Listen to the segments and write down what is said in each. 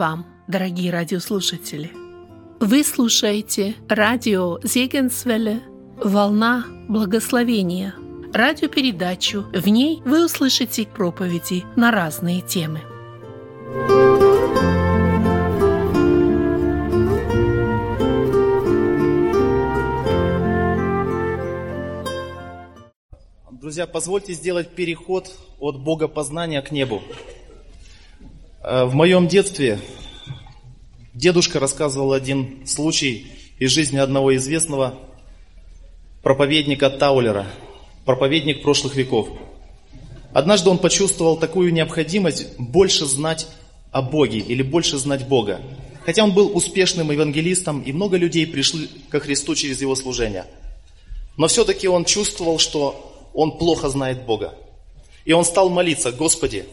Вам, дорогие радиослушатели! Вы слушаете радио Зегенсвелле «Волна благословения» радиопередачу. В ней вы услышите проповеди на разные темы. Друзья, позвольте сделать переход от богопознания к небу. Э, в моем детстве дедушка рассказывал один случай из жизни одного известного проповедника Таулера, проповедник прошлых веков. Однажды он почувствовал такую необходимость больше знать о Боге или больше знать Бога. Хотя он был успешным евангелистом, и много людей пришли ко Христу через его служение. Но все-таки он чувствовал, что он плохо знает Бога. И он стал молиться, Господи,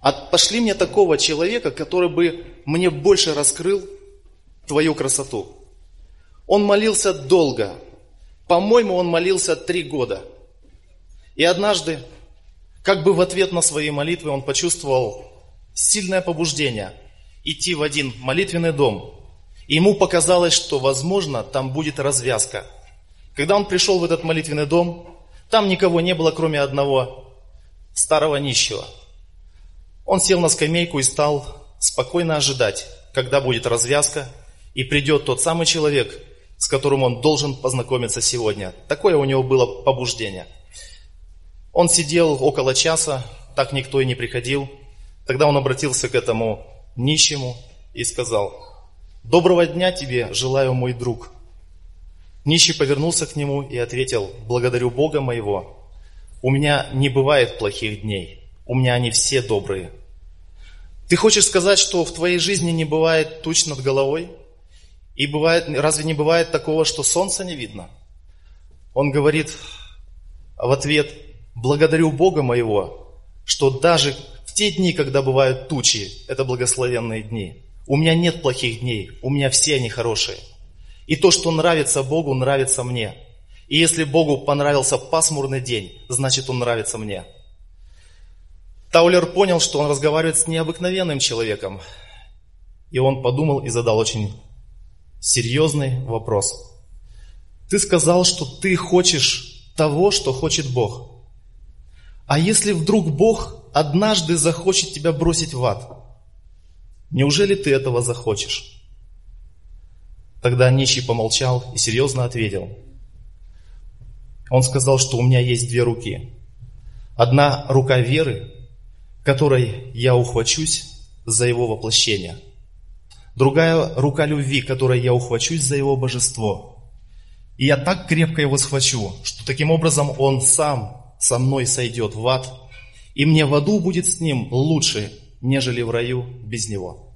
а пошли мне такого человека, который бы мне больше раскрыл Твою красоту. Он молился долго. По-моему, он молился три года. И однажды, как бы в ответ на свои молитвы, он почувствовал сильное побуждение идти в один молитвенный дом. И ему показалось, что, возможно, там будет развязка. Когда он пришел в этот молитвенный дом, там никого не было, кроме одного старого нищего. Он сел на скамейку и стал спокойно ожидать, когда будет развязка, и придет тот самый человек, с которым он должен познакомиться сегодня. Такое у него было побуждение. Он сидел около часа, так никто и не приходил. Тогда он обратился к этому нищему и сказал, «Доброго дня тебе желаю, мой друг». Нищий повернулся к нему и ответил, «Благодарю Бога моего, у меня не бывает плохих дней, у меня они все добрые». Ты хочешь сказать, что в твоей жизни не бывает туч над головой? И бывает, разве не бывает такого, что солнца не видно? Он говорит в ответ, благодарю Бога моего, что даже в те дни, когда бывают тучи, это благословенные дни. У меня нет плохих дней, у меня все они хорошие. И то, что нравится Богу, нравится мне. И если Богу понравился пасмурный день, значит он нравится мне. Таулер понял, что он разговаривает с необыкновенным человеком. И он подумал и задал очень серьезный вопрос. Ты сказал, что ты хочешь того, что хочет Бог. А если вдруг Бог однажды захочет тебя бросить в ад, неужели ты этого захочешь? Тогда нищий помолчал и серьезно ответил. Он сказал, что у меня есть две руки. Одна рука веры, которой я ухвачусь за его воплощение. Другая рука любви, которой я ухвачусь за его божество. И я так крепко его схвачу, что таким образом он сам со мной сойдет в ад, и мне в аду будет с ним лучше, нежели в раю без него.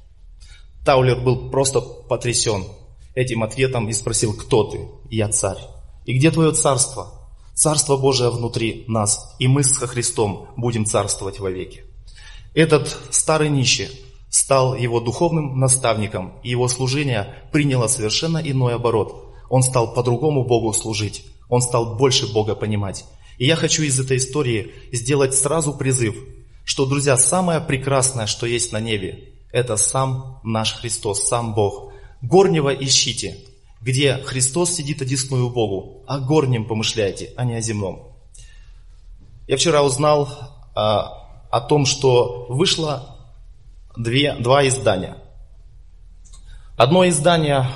Таулер был просто потрясен этим ответом и спросил, кто ты? Я царь. И где твое царство? Царство Божие внутри нас, и мы со Христом будем царствовать вовеки. Этот старый нищий стал его духовным наставником, и его служение приняло совершенно иной оборот. Он стал по-другому Богу служить, он стал больше Бога понимать. И я хочу из этой истории сделать сразу призыв, что, друзья, самое прекрасное, что есть на небе, это сам наш Христос, сам Бог. Горнего ищите, где Христос сидит одесную Богу. О горнем помышляйте, а не о земном. Я вчера узнал а, о том, что вышло две, два издания. Одно издание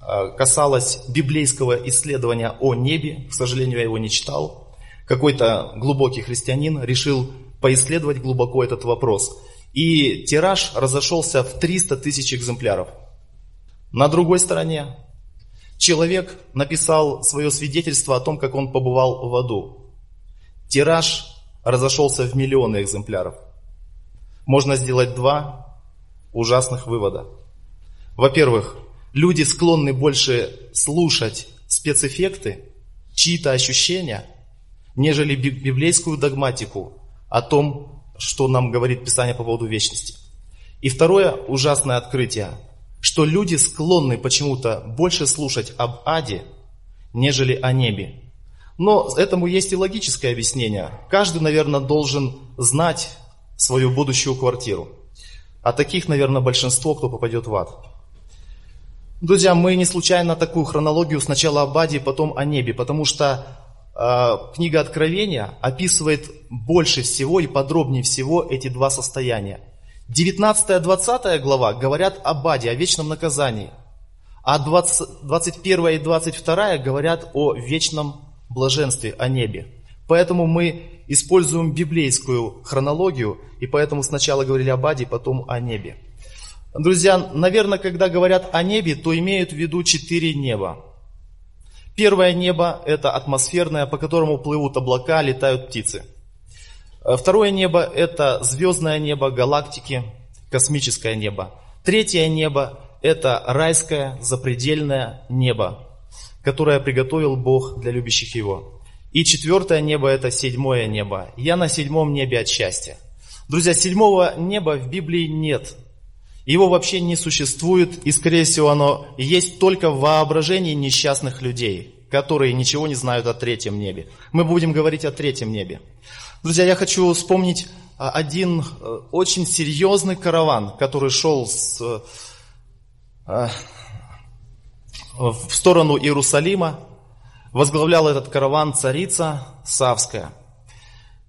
а, касалось библейского исследования о небе. К сожалению, я его не читал. Какой-то глубокий христианин решил поисследовать глубоко этот вопрос. И тираж разошелся в 300 тысяч экземпляров – на другой стороне человек написал свое свидетельство о том, как он побывал в аду. Тираж разошелся в миллионы экземпляров. Можно сделать два ужасных вывода. Во-первых, люди склонны больше слушать спецэффекты, чьи-то ощущения, нежели библейскую догматику о том, что нам говорит Писание по поводу вечности. И второе ужасное открытие что люди склонны почему-то больше слушать об аде, нежели о небе. Но этому есть и логическое объяснение. Каждый, наверное, должен знать свою будущую квартиру. А таких, наверное, большинство, кто попадет в ад. Друзья, мы не случайно такую хронологию сначала об аде, потом о небе, потому что э, книга Откровения описывает больше всего и подробнее всего эти два состояния. 19-20 глава говорят об аде, о вечном наказании, а 20, 21 и 22 говорят о вечном блаженстве, о небе. Поэтому мы используем библейскую хронологию, и поэтому сначала говорили об аде, потом о небе. Друзья, наверное, когда говорят о небе, то имеют в виду четыре неба. Первое небо – это атмосферное, по которому плывут облака, летают птицы. Второе небо – это звездное небо, галактики, космическое небо. Третье небо – это райское, запредельное небо, которое приготовил Бог для любящих Его. И четвертое небо – это седьмое небо. Я на седьмом небе от счастья. Друзья, седьмого неба в Библии нет. Его вообще не существует, и, скорее всего, оно есть только в воображении несчастных людей, которые ничего не знают о третьем небе. Мы будем говорить о третьем небе. Друзья, я хочу вспомнить а, один э, очень серьезный караван, который шел с, э, в сторону Иерусалима, возглавляла этот караван царица Савская.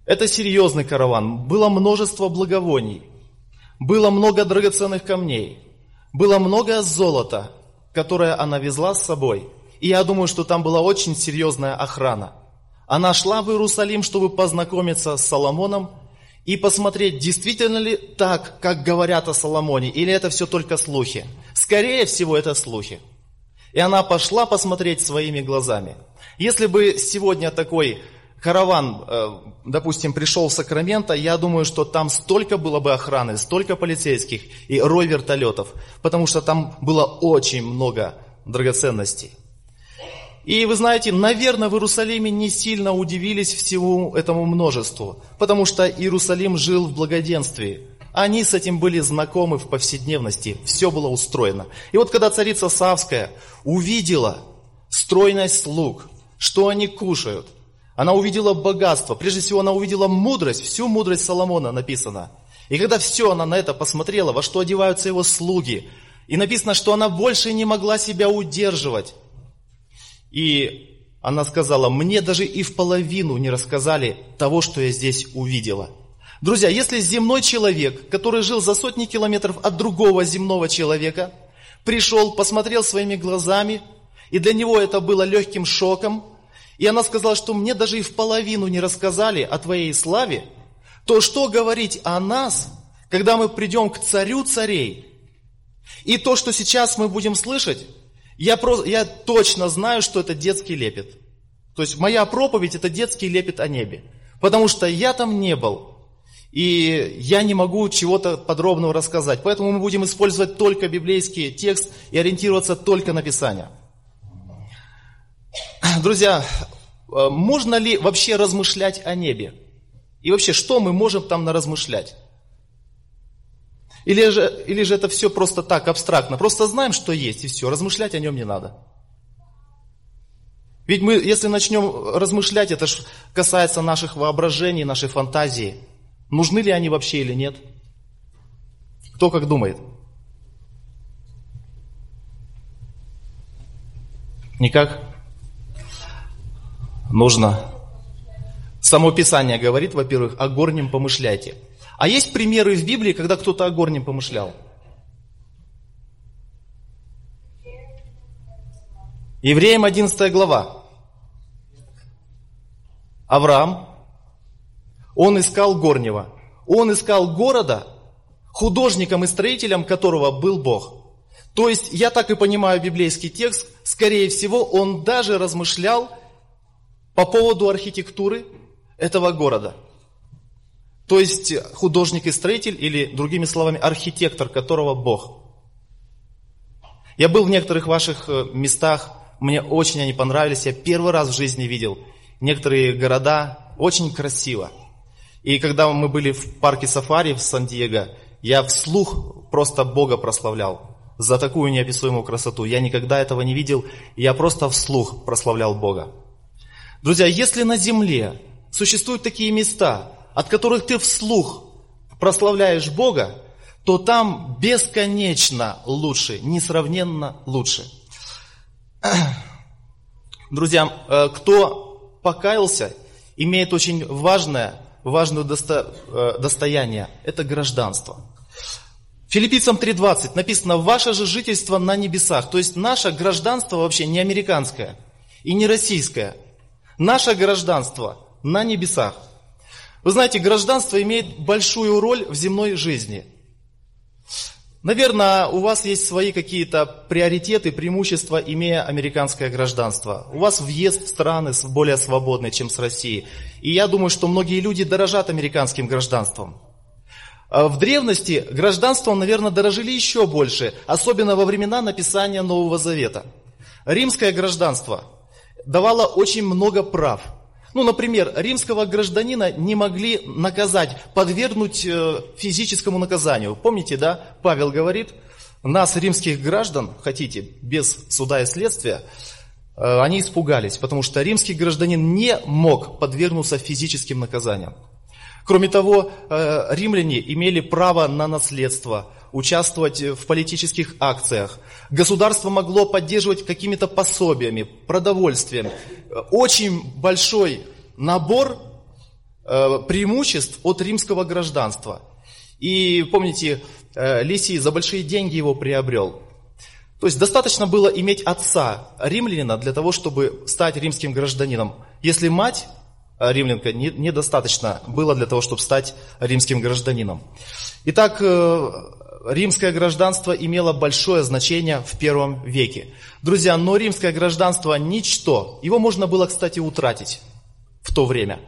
Это серьезный караван. Было множество благовоний. Было много драгоценных камней. Было много золота, которое она везла с собой. И я думаю, что там была очень серьезная охрана. Она шла в Иерусалим, чтобы познакомиться с Соломоном и посмотреть, действительно ли так, как говорят о Соломоне, или это все только слухи. Скорее всего, это слухи. И она пошла посмотреть своими глазами. Если бы сегодня такой караван, э, допустим, пришел в Сакраменто, я думаю, что там столько было бы охраны, столько полицейских и рой вертолетов, потому что там было очень много драгоценностей. И вы знаете, наверное, в Иерусалиме не сильно удивились всему этому множеству, потому что Иерусалим жил в благоденствии. Они с этим были знакомы в повседневности, все было устроено. И вот когда царица Савская увидела стройность слуг, что они кушают. Она увидела богатство, прежде всего она увидела мудрость, всю мудрость Соломона написано. И когда все она на это посмотрела, во что одеваются его слуги, и написано, что она больше не могла себя удерживать. И она сказала, мне даже и в половину не рассказали того, что я здесь увидела. Друзья, если земной человек, который жил за сотни километров от другого земного человека, пришел, посмотрел своими глазами, и для него это было легким шоком. И она сказала, что мне даже и в половину не рассказали о твоей славе. То что говорить о нас, когда мы придем к царю царей? И то, что сейчас мы будем слышать, я, просто, я точно знаю, что это детский лепет. То есть моя проповедь это детский лепет о небе. Потому что я там не был. И я не могу чего-то подробного рассказать. Поэтому мы будем использовать только библейский текст и ориентироваться только на Писание. Друзья, э, можно ли вообще размышлять о небе? И вообще, что мы можем там наразмышлять? Или же, или же это все просто так, абстрактно? Просто знаем, что есть, и все, размышлять о нем не надо. Ведь мы, если начнем размышлять, это же касается наших воображений, нашей фантазии. Нужны ли они вообще или нет? Кто как думает? Никак? нужно. Само Писание говорит, во-первых, о горнем помышляйте. А есть примеры в Библии, когда кто-то о горнем помышлял? Евреям 11 глава. Авраам, он искал горнего. Он искал города, художником и строителем которого был Бог. То есть, я так и понимаю библейский текст, скорее всего, он даже размышлял по поводу архитектуры этого города. То есть художник и строитель, или другими словами, архитектор, которого Бог. Я был в некоторых ваших э, местах, мне очень они понравились, я первый раз в жизни видел некоторые города, очень красиво. И когда мы были в парке сафари в Сан-Диего, я вслух просто Бога прославлял за такую неописуемую красоту. Я никогда этого не видел, я просто вслух прославлял Бога. Друзья, если на земле существуют такие места, от которых ты вслух прославляешь Бога, то там бесконечно лучше, несравненно лучше. Друзья, э, кто покаялся, имеет очень важное, важное досто, э, достояние. Это гражданство. Филиппийцам 3.20 написано, ваше же жительство на небесах. То есть наше гражданство вообще не американское и не российское. Наше гражданство на небесах. Вы знаете, гражданство имеет большую роль в земной жизни – Наверное, у вас есть свои какие-то приоритеты, преимущества, имея американское гражданство. У вас въезд в страны более свободный, чем с Россией. И я думаю, что многие люди дорожат американским гражданством. А в древности гражданством, наверное, дорожили еще больше, особенно во времена написания Нового Завета. Римское гражданство давало очень много прав – ну, например, римского гражданина не могли наказать, подвергнуть э, физическому наказанию. Помните, да, Павел говорит, нас, римских граждан, хотите, без суда и следствия, э, они испугались, потому что римский гражданин не мог подвергнуться физическим наказаниям. Кроме того, э, римляне имели право на наследство, участвовать в политических акциях. Государство могло поддерживать какими-то пособиями, продовольствием. Очень большой набор э, преимуществ от римского гражданства. И помните, э, Лисий за большие деньги его приобрел. То есть достаточно было иметь отца римлянина для того, чтобы стать римским гражданином. Если мать э, римлянка, недостаточно было для того, чтобы стать римским гражданином. Итак, римское гражданство имело большое значение в первом веке. Друзья, но римское гражданство ничто. Его можно было, кстати, утратить в то время.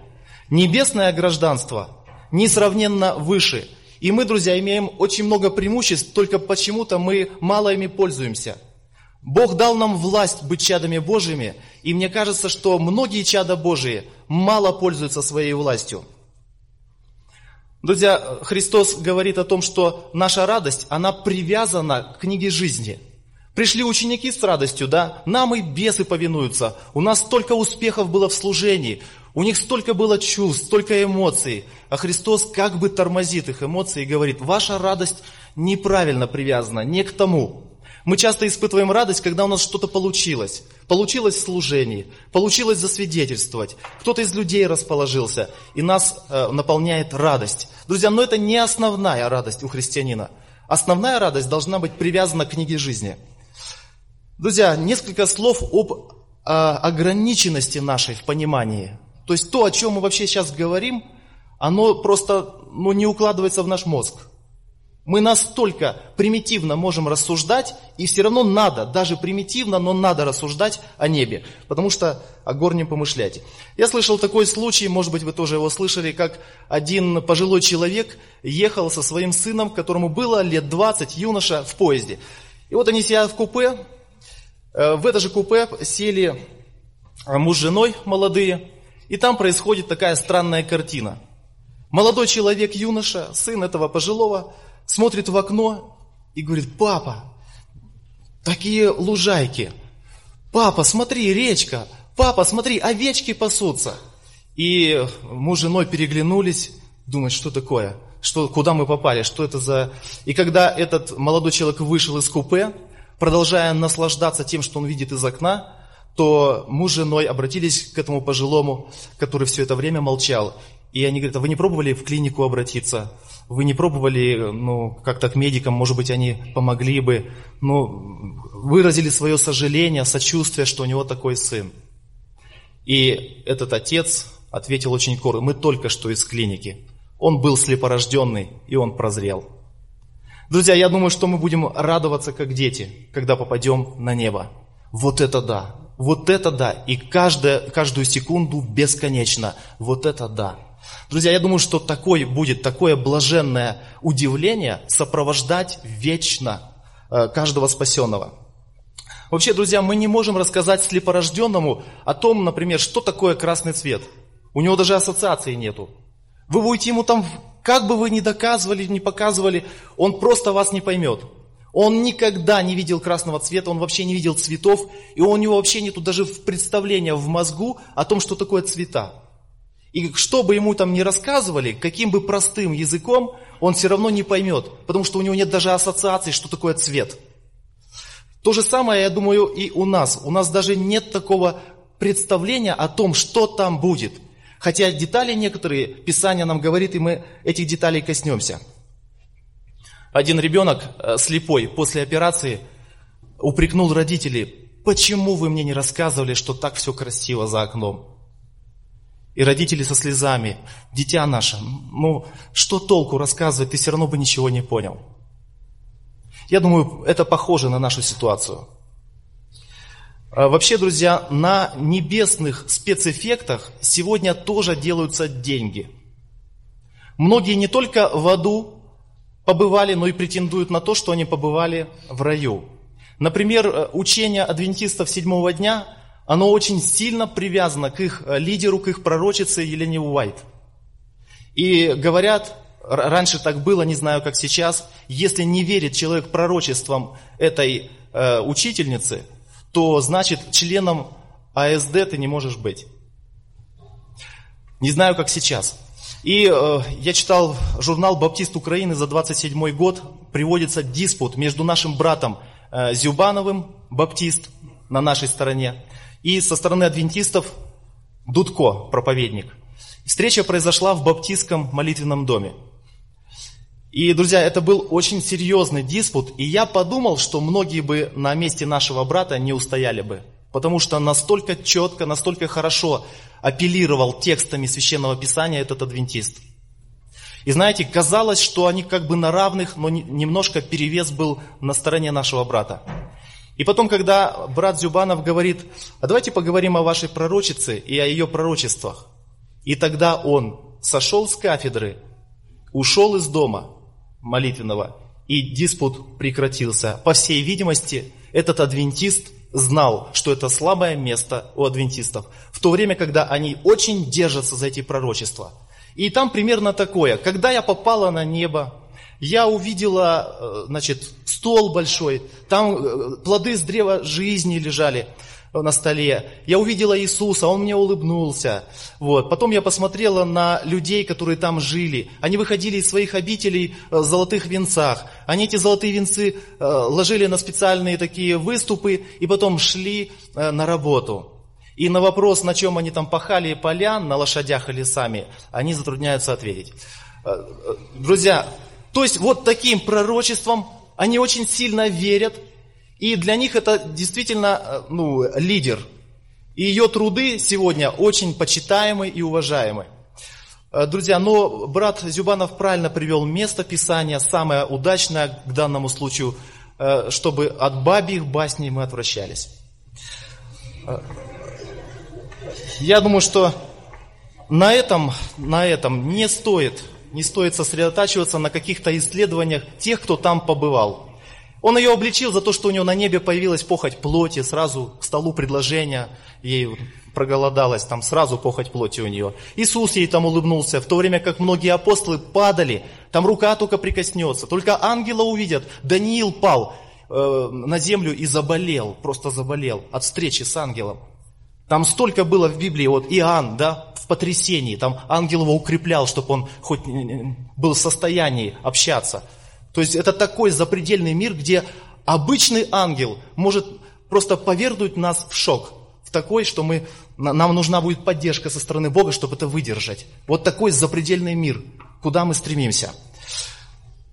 Небесное гражданство несравненно выше. И мы, друзья, имеем очень много преимуществ, только почему-то мы мало ими пользуемся. Бог дал нам власть быть чадами Божьими, и мне кажется, что многие чада Божии мало пользуются своей властью. Друзья, Христос говорит о том, что наша радость, она привязана к книге жизни. Пришли ученики с радостью, да, нам и бесы повинуются. У нас столько успехов было в служении, у них столько было чувств, столько эмоций. А Христос как бы тормозит их эмоции и говорит, ваша радость неправильно привязана, не к тому. Мы часто испытываем радость, когда у нас что-то получилось. Получилось в служении, получилось засвидетельствовать. Кто-то из людей расположился, и нас э, наполняет радость. Друзья, но это не основная радость у христианина. Основная радость должна быть привязана к книге жизни. Друзья, несколько слов об э, ограниченности нашей в понимании. То есть то, о чем мы вообще сейчас говорим, оно просто ну, не укладывается в наш мозг. Мы настолько примитивно можем рассуждать, и все равно надо, даже примитивно, но надо рассуждать о небе, потому что о горнем помышлять. Я слышал такой случай, может быть вы тоже его слышали, как один пожилой человек ехал со своим сыном, которому было лет 20, юноша, в поезде. И вот они сидят в купе, э, в это же купе сели муж с женой молодые, и там происходит такая странная картина. Молодой человек, юноша, сын этого пожилого, смотрит в окно и говорит, папа, такие лужайки. Папа, смотри, речка. Папа, смотри, овечки пасутся. И муж с женой переглянулись, думают, что такое, что, куда мы попали, что это за... И когда этот молодой человек вышел из купе, продолжая наслаждаться тем, что он видит из окна, то муж с женой обратились к этому пожилому, который все это время молчал. И они говорят, а вы не пробовали в клинику обратиться? Вы не пробовали, ну, как-то к медикам, может быть, они помогли бы, ну, выразили свое сожаление, сочувствие, что у него такой сын. И этот отец ответил очень коротко, мы только что из клиники. Он был слепорожденный, и он прозрел. Друзья, я думаю, что мы будем радоваться, как дети, когда попадем на небо. Вот это да, вот это да, и каждая, каждую секунду бесконечно. Вот это да. Друзья, я думаю, что такое будет, такое блаженное удивление сопровождать вечно э, каждого спасенного. Вообще, друзья, мы не можем рассказать слепорожденному о том, например, что такое красный цвет. У него даже ассоциации нету. Вы будете ему там, как бы вы ни доказывали, ни показывали, он просто вас не поймет. Он никогда не видел красного цвета, он вообще не видел цветов, и у него вообще нету даже представления в мозгу о том, что такое цвета. И что бы ему там ни рассказывали, каким бы простым языком, он все равно не поймет, потому что у него нет даже ассоциации, что такое цвет. То же самое, я думаю, и у нас. У нас даже нет такого представления о том, что там будет. Хотя детали некоторые Писание нам говорит, и мы этих деталей коснемся. Один ребенок э, слепой после операции упрекнул родителей, почему вы мне не рассказывали, что так все красиво за окном? И родители со слезами, дитя наше, ну что толку рассказывать, ты все равно бы ничего не понял. Я думаю, это похоже на нашу ситуацию. А вообще, друзья, на небесных спецэффектах сегодня тоже делаются деньги. Многие не только в аду побывали, но и претендуют на то, что они побывали в раю. Например, э, учение адвентистов седьмого дня, оно очень сильно привязано к их э, лидеру, к их пророчице Елене Уайт. И говорят, раньше так было, не знаю, как сейчас, если не верит человек пророчествам этой э, учительницы, то значит членом АСД ты не можешь быть. Не знаю, как сейчас. И э, я читал журнал «Баптист Украины» за 27 год. Приводится диспут между нашим братом э, Зюбановым, баптист, на нашей стороне, и со стороны адвентистов Дудко, проповедник. Встреча произошла в баптистском молитвенном доме. И, друзья, это был очень серьезный диспут, и я подумал, что многие бы на месте нашего брата не устояли бы, потому что настолько четко, настолько хорошо апеллировал текстами Священного Писания этот адвентист. И знаете, казалось, что они как бы на равных, но немножко перевес был на стороне нашего брата. И потом, когда брат Зюбанов говорит, а давайте поговорим о вашей пророчице и о ее пророчествах. И тогда он сошел с кафедры, ушел из дома молитвенного, и диспут прекратился. По всей видимости, этот адвентист знал, что это слабое место у адвентистов, в то время, когда они очень держатся за эти пророчества. И там примерно такое, когда я попала на небо, я увидела, э, значит, стол большой, там э, плоды с древа жизни лежали на столе. Я увидела Иисуса, Он мне улыбнулся. Вот. Потом я посмотрела на людей, которые там жили. Они выходили из своих обителей э, в золотых венцах. Они эти золотые венцы ложили на специальные такие выступы и потом шли на работу. И на вопрос, на чем они там пахали полян, на лошадях или сами, они затрудняются ответить. Друзья, то есть вот таким пророчеством они очень сильно верят, и для них это действительно э, ну, лидер. И ее труды сегодня очень почитаемы и уважаемы. Э, друзья, но брат Зюбанов правильно привел место Писания, самое удачное к данному случаю, э, чтобы от бабьих басней мы отвращались. Я думаю, что на этом, на этом не стоит не стоит сосредотачиваться на каких-то исследованиях тех, кто там побывал. Он ее обличил за то, что у него на небе появилась похоть плоти, сразу к столу предложения, ей проголодалась, там сразу похоть плоти у нее. Иисус ей там улыбнулся, в то время как многие апостолы падали, там рука только прикоснется, только ангела увидят. Даниил пал э, на землю и заболел, просто заболел от встречи с ангелом. Там столько было в Библии, вот Иоанн, да, потрясении, там ангел его укреплял, чтобы он хоть был в состоянии общаться. То есть это такой запредельный мир, где обычный ангел может просто повергнуть нас в шок. В такой, что мы, нам нужна будет поддержка со стороны Бога, чтобы это выдержать. Вот такой запредельный мир, куда мы стремимся.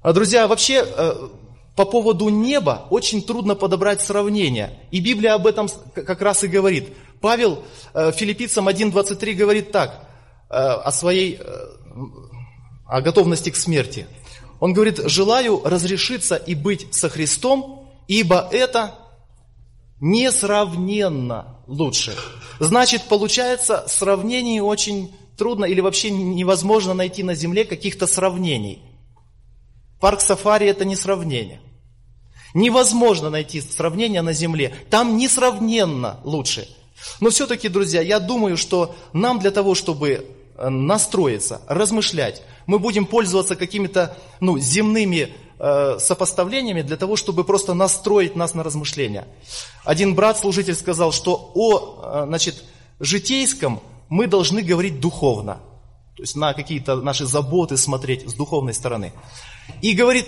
А, друзья, вообще э, по поводу неба очень трудно подобрать сравнение. И Библия об этом как раз и говорит. Павел э, филиппийцам 1.23 говорит так, э, о своей, э, о готовности к смерти. Он говорит, желаю разрешиться и быть со Христом, ибо это несравненно лучше. Значит, получается, сравнений очень трудно или вообще невозможно найти на земле каких-то сравнений. Парк сафари это не сравнение. Невозможно найти сравнение на земле. Там несравненно лучше. Но все-таки, друзья, я думаю, что нам для того, чтобы э, настроиться, размышлять, мы будем пользоваться какими-то ну, земными э, сопоставлениями для того, чтобы просто настроить нас на размышления. Один брат-служитель сказал, что о э, значит, житейском мы должны говорить духовно. То есть на какие-то наши заботы смотреть с духовной стороны. И говорит,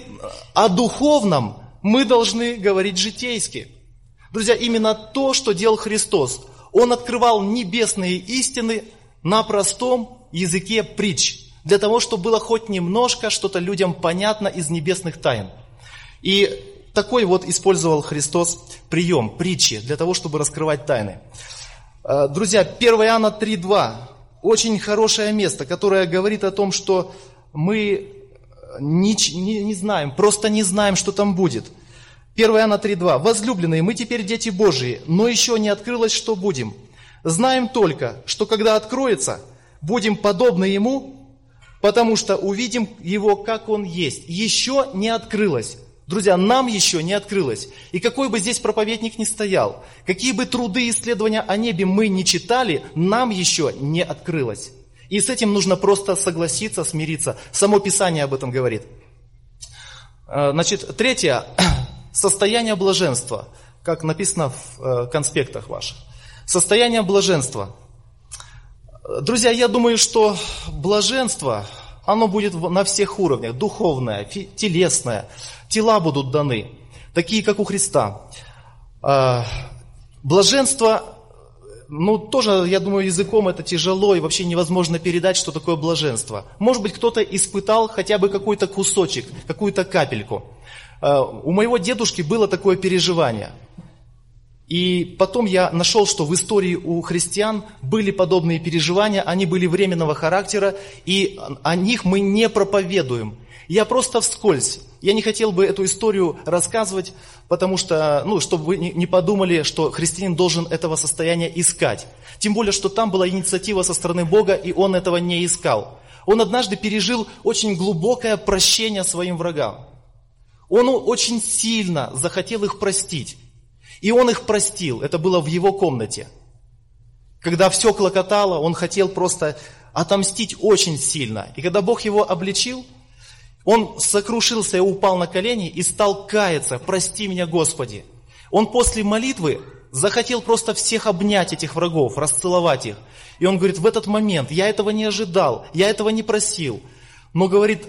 о духовном мы должны говорить житейски. Друзья, именно то, что делал Христос. Он открывал небесные истины на простом языке притч. Для того, чтобы было хоть немножко что-то людям понятно из небесных тайн. И такой вот использовал Христос прием, притчи, для того, чтобы раскрывать тайны. Э, друзья, 1 Иоанна 3.2, очень хорошее место, которое говорит о том, что мы не, не, не знаем, просто не знаем, что там будет. 1 Иоанна 3.2. «Возлюбленные, мы теперь дети Божии, но еще не открылось, что будем. Знаем только, что когда откроется, будем подобны Ему, потому что увидим Его, как Он есть. Еще не открылось». Друзья, нам еще не открылось. И какой бы здесь проповедник ни стоял, какие бы труды и исследования о небе мы не читали, нам еще не открылось. И с этим нужно просто согласиться, смириться. Само Писание об этом говорит. Э, значит, третье. Состояние блаженства, как написано в э, конспектах ваших. Состояние блаженства. Друзья, я думаю, что блаженство, оно будет на всех уровнях. Духовное, телесное, тела будут даны, такие, как у Христа. А, блаженство, ну, тоже, я думаю, языком это тяжело и вообще невозможно передать, что такое блаженство. Может быть, кто-то испытал хотя бы какой-то кусочек, какую-то капельку. А, у моего дедушки было такое переживание. И потом я нашел, что в истории у христиан были подобные переживания, они были временного характера, и о них мы не проповедуем. Я просто вскользь я не хотел бы эту историю рассказывать, потому что, ну, чтобы вы не подумали, что христианин должен этого состояния искать. Тем более, что там была инициатива со стороны Бога, и он этого не искал. Он однажды пережил очень глубокое прощение своим врагам. Он очень сильно захотел их простить. И он их простил. Это было в его комнате. Когда все клокотало, он хотел просто отомстить очень сильно. И когда Бог его обличил – он сокрушился и упал на колени и стал каяться, прости меня, Господи. Он после молитвы захотел просто всех обнять, этих врагов, расцеловать их. И он говорит, в этот момент я этого не ожидал, я этого не просил. Но, говорит,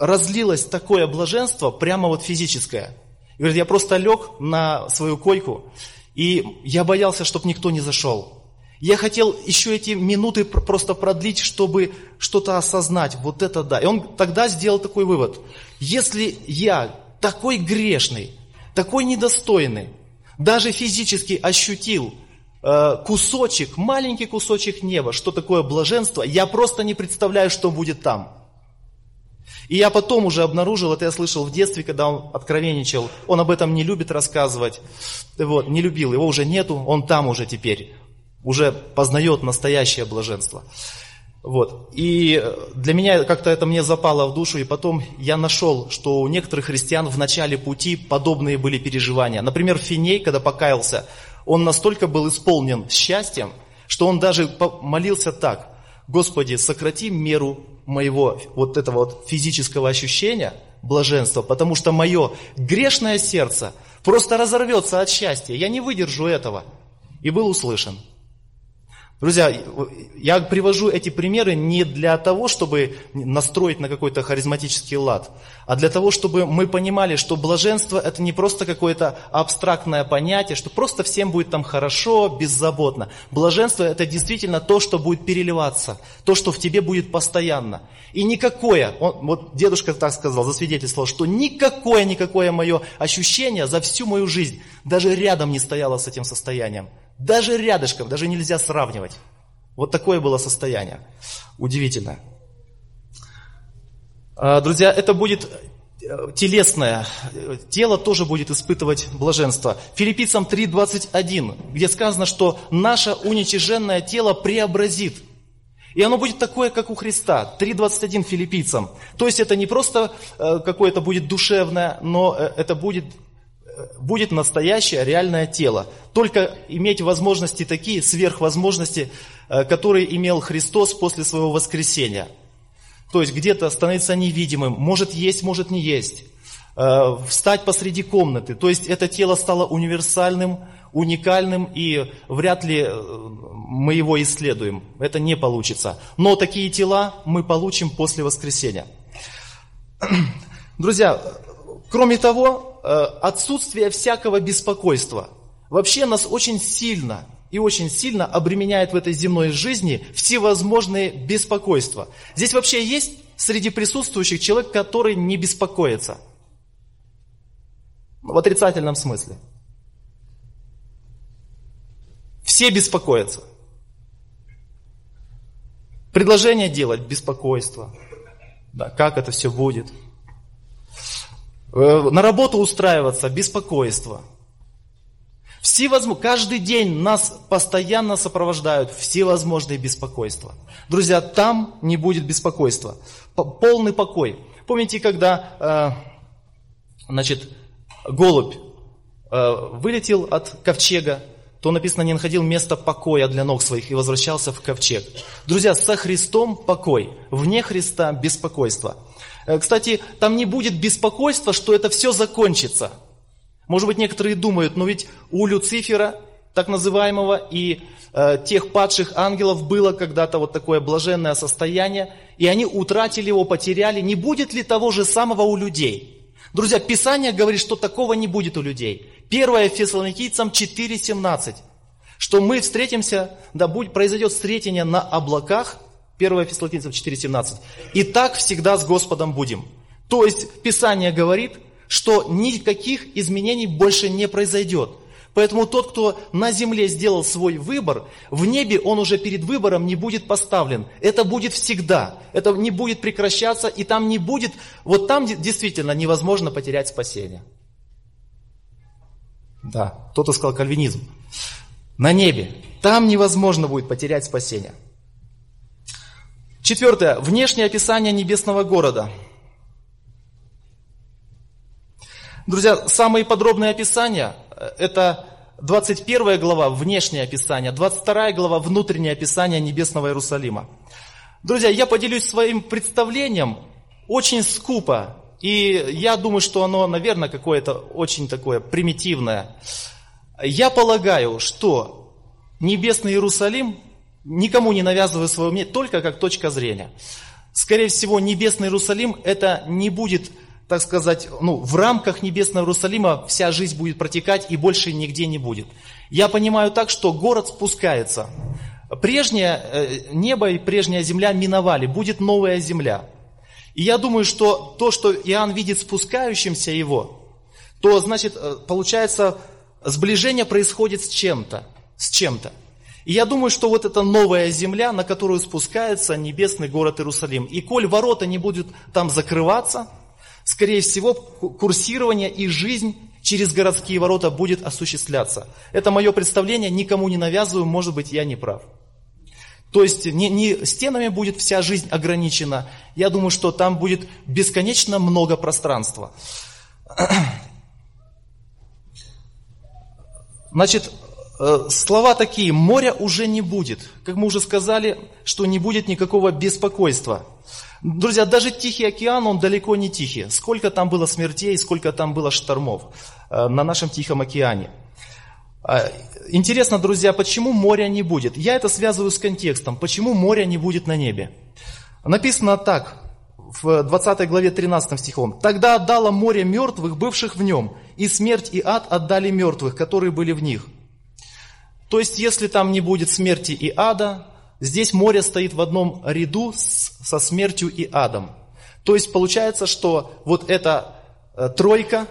разлилось такое блаженство, прямо вот физическое. Говорит, я просто лег на свою койку, и я боялся, чтобы никто не зашел. Я хотел еще эти минуты просто продлить, чтобы что-то осознать. Вот это да. И он тогда сделал такой вывод. Если я такой грешный, такой недостойный, даже физически ощутил э, кусочек, маленький кусочек неба, что такое блаженство, я просто не представляю, что будет там. И я потом уже обнаружил, это я слышал в детстве, когда он откровенничал, он об этом не любит рассказывать, вот, не любил, его уже нету, он там уже теперь уже познает настоящее блаженство. Вот. И для меня как-то это мне запало в душу, и потом я нашел, что у некоторых христиан в начале пути подобные были переживания. Например, Финей, когда покаялся, он настолько был исполнен счастьем, что он даже молился так, Господи, сократи меру моего вот этого вот физического ощущения, блаженства, потому что мое грешное сердце просто разорвется от счастья, я не выдержу этого. И был услышан. Друзья, я привожу эти примеры не для того, чтобы настроить на какой-то харизматический лад, а для того, чтобы мы понимали, что блаженство это не просто какое-то абстрактное понятие, что просто всем будет там хорошо, беззаботно. Блаженство это действительно то, что будет переливаться, то, что в тебе будет постоянно. И никакое, он, вот дедушка так сказал, засвидетельствовал, что никакое-никакое мое ощущение за всю мою жизнь даже рядом не стояло с этим состоянием. Даже рядышком, даже нельзя сравнивать. Вот такое было состояние. Удивительно. А, друзья, это будет э, телесное. Тело тоже будет испытывать блаженство. Филиппийцам 3.21, где сказано, что наше уничиженное тело преобразит. И оно будет такое, как у Христа. 3.21 филиппийцам. То есть это не просто э, какое-то будет душевное, но э, это будет будет настоящее реальное тело. Только иметь возможности такие, сверхвозможности, э, которые имел Христос после своего воскресения. То есть где-то становится невидимым, может есть, может не есть. э, встать посреди комнаты. То есть это тело стало универсальным, уникальным, и вряд ли э, мы его исследуем. Это не получится. Но такие тела мы получим после воскресения. Друзья, кроме того, э, отсутствие всякого беспокойства вообще нас очень сильно и очень сильно обременяет в этой земной жизни всевозможные беспокойства. Здесь вообще есть среди присутствующих человек, который не беспокоится. В отрицательном смысле. Все беспокоятся. Предложение делать – беспокойство. Да, как это все будет. Э, на работу устраиваться – беспокойство. Всевозможно, каждый день нас постоянно сопровождают всевозможные беспокойства. Друзья, там не будет беспокойства. Полный покой. Помните, когда э, значит, голубь э, вылетел от ковчега, то написано, не находил места покоя для ног своих и возвращался в ковчег. Друзья, со Христом покой, вне Христа беспокойство. Э, кстати, там не будет беспокойства, что это все закончится. Может быть, некоторые думают, но ведь у Люцифера, так называемого, и э, тех падших ангелов было когда-то вот такое блаженное состояние, и они утратили его, потеряли. Не будет ли того же самого у людей? Друзья, Писание говорит, что такого не будет у людей. 1 Фессалоникийцам 4.17, что мы встретимся, да будет, произойдет встретение на облаках, 1 Фессалоникийцам 4.17, и так всегда с Господом будем. То есть Писание говорит, что никаких изменений больше не произойдет. Поэтому тот, кто на земле сделал свой выбор, в небе он уже перед выбором не будет поставлен. Это будет всегда. Это не будет прекращаться, и там не будет, вот там действительно невозможно потерять спасение. Да, кто-то сказал кальвинизм. На небе. Там невозможно будет потерять спасение. Четвертое. Внешнее описание небесного города. Друзья, самые подробные описания – это 21 глава, внешнее описание, 22 глава, внутреннее описание небесного Иерусалима. Друзья, я поделюсь своим представлением очень скупо, и я думаю, что оно, наверное, какое-то очень такое примитивное. Я полагаю, что небесный Иерусалим, никому не навязываю свое мнение, только как точка зрения. Скорее всего, небесный Иерусалим это не будет, так сказать, ну, в рамках небесного Иерусалима вся жизнь будет протекать и больше нигде не будет. Я понимаю так, что город спускается. Прежнее э, небо и прежняя земля миновали, будет новая земля. И я думаю, что то, что Иоанн видит спускающимся его, то значит, э, получается, сближение происходит с чем-то, с чем-то. И я думаю, что вот эта новая земля, на которую спускается небесный город Иерусалим. И коль ворота не будут там закрываться, скорее всего, курсирование и жизнь через городские ворота будет осуществляться. Это мое представление, никому не навязываю, может быть, я не прав. То есть не, не стенами будет вся жизнь ограничена. Я думаю, что там будет бесконечно много пространства. Значит, слова такие, моря уже не будет. Как мы уже сказали, что не будет никакого беспокойства. Друзья, даже Тихий океан, он далеко не тихий. Сколько там было смертей, сколько там было штормов э, на нашем Тихом океане. А, интересно, друзья, почему моря не будет? Я это связываю с контекстом. Почему моря не будет на небе? Написано так, в 20 главе 13 стихом. «Тогда отдало море мертвых, бывших в нем, и смерть и ад отдали мертвых, которые были в них». То есть, если там не будет смерти и ада, здесь море стоит в одном ряду с, со смертью и адом. То есть, получается, что вот эта э, тройка,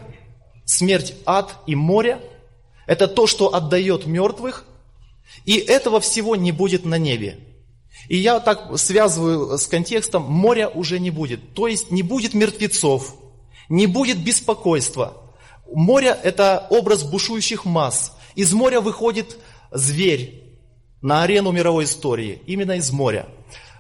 смерть, ад и море – это то, что отдает мертвых, и этого всего не будет на небе. И я так связываю с контекстом, моря уже не будет. То есть не будет мертвецов, не будет беспокойства. Море – это образ бушующих масс. Из моря выходит зверь на арену мировой истории, именно из моря.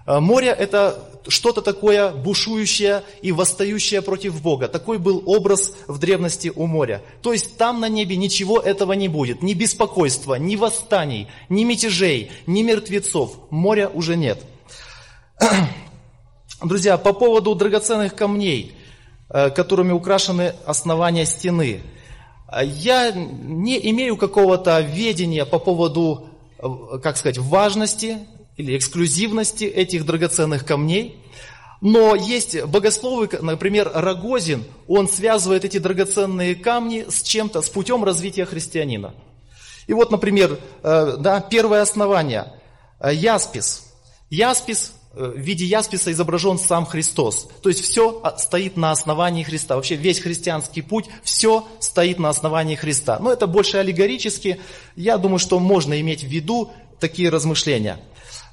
Э, море – это что-то такое бушующее и восстающее против Бога. Такой был образ в древности у моря. То есть там на небе ничего этого не будет. Ни беспокойства, ни восстаний, ни мятежей, ни мертвецов. Моря уже нет. Друзья, по поводу драгоценных камней. э, которыми украшены основания стены. Я не имею какого-то ведения по поводу, как сказать, важности или эксклюзивности этих драгоценных камней. Но есть богословы, например, Рогозин, он связывает эти драгоценные камни с чем-то, с путем развития христианина. И вот, например, э, да, первое основание э, – яспис. Яспис, э, в виде ясписа изображен сам Христос. То есть все а, стоит на основании Христа. Вообще весь христианский путь, все стоит на основании Христа. Но это больше аллегорически. Я думаю, что можно иметь в виду такие размышления.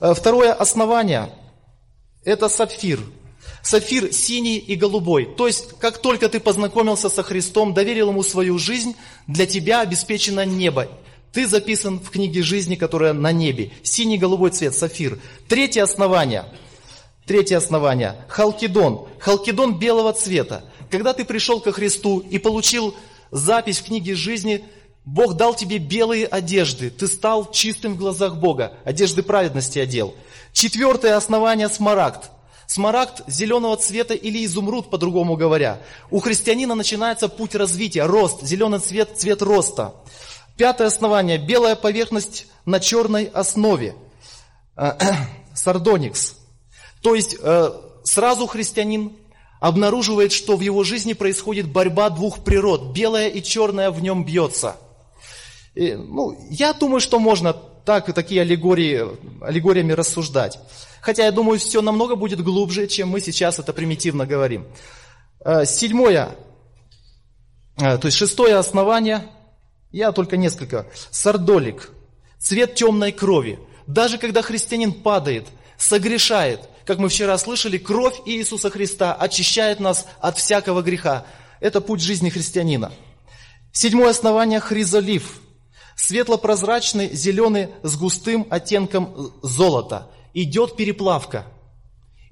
Второе основание – это сапфир. Сапфир синий и голубой. То есть, как только ты познакомился со Христом, доверил Ему свою жизнь, для тебя обеспечено небо. Ты записан в книге жизни, которая на небе. Синий-голубой цвет, сафир. Третье основание. Третье основание. Халкидон. Халкидон белого цвета. Когда ты пришел ко Христу и получил запись в книге жизни, Бог дал тебе белые одежды. Ты стал чистым в глазах Бога. Одежды праведности одел. Четвертое основание – смарагд. Смарагд зеленого цвета или изумруд, по-другому говоря. У христианина начинается путь развития, рост. Зеленый цвет – цвет роста. Пятое основание. Белая поверхность на черной основе. Э, сардоникс. То есть э, сразу христианин обнаруживает, что в его жизни происходит борьба двух природ. Белая и черная в нем бьется. И, ну, я думаю, что можно так, такие аллегории, аллегориями рассуждать. Хотя я думаю, все намного будет глубже, чем мы сейчас это примитивно говорим. Э, седьмое, то есть шестое основание я только несколько. Сардолик. Цвет темной крови. Даже когда христианин падает, согрешает, как мы вчера слышали, кровь Иисуса Христа очищает нас от всякого греха. Это путь жизни христианина. Седьмое основание – хризолив. Светло-прозрачный, зеленый, с густым оттенком золота. Идет переплавка.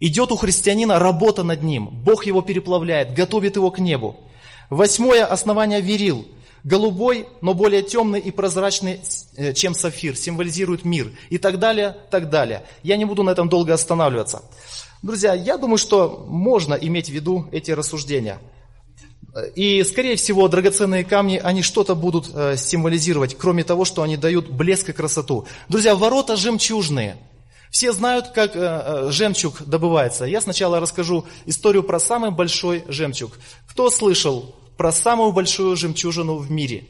Идет у христианина работа над ним. Бог его переплавляет, готовит его к небу. Восьмое основание – верил. Голубой, но более темный и прозрачный, э, чем сафир, символизирует мир. И так далее, так далее. Я не буду на этом долго останавливаться. Друзья, я думаю, что можно иметь в виду эти рассуждения. И, скорее всего, драгоценные камни, они что-то будут э, символизировать, кроме того, что они дают блеск и красоту. Друзья, ворота жемчужные. Все знают, как э, жемчуг добывается. Я сначала расскажу историю про самый большой жемчуг. Кто слышал про самую большую жемчужину в мире.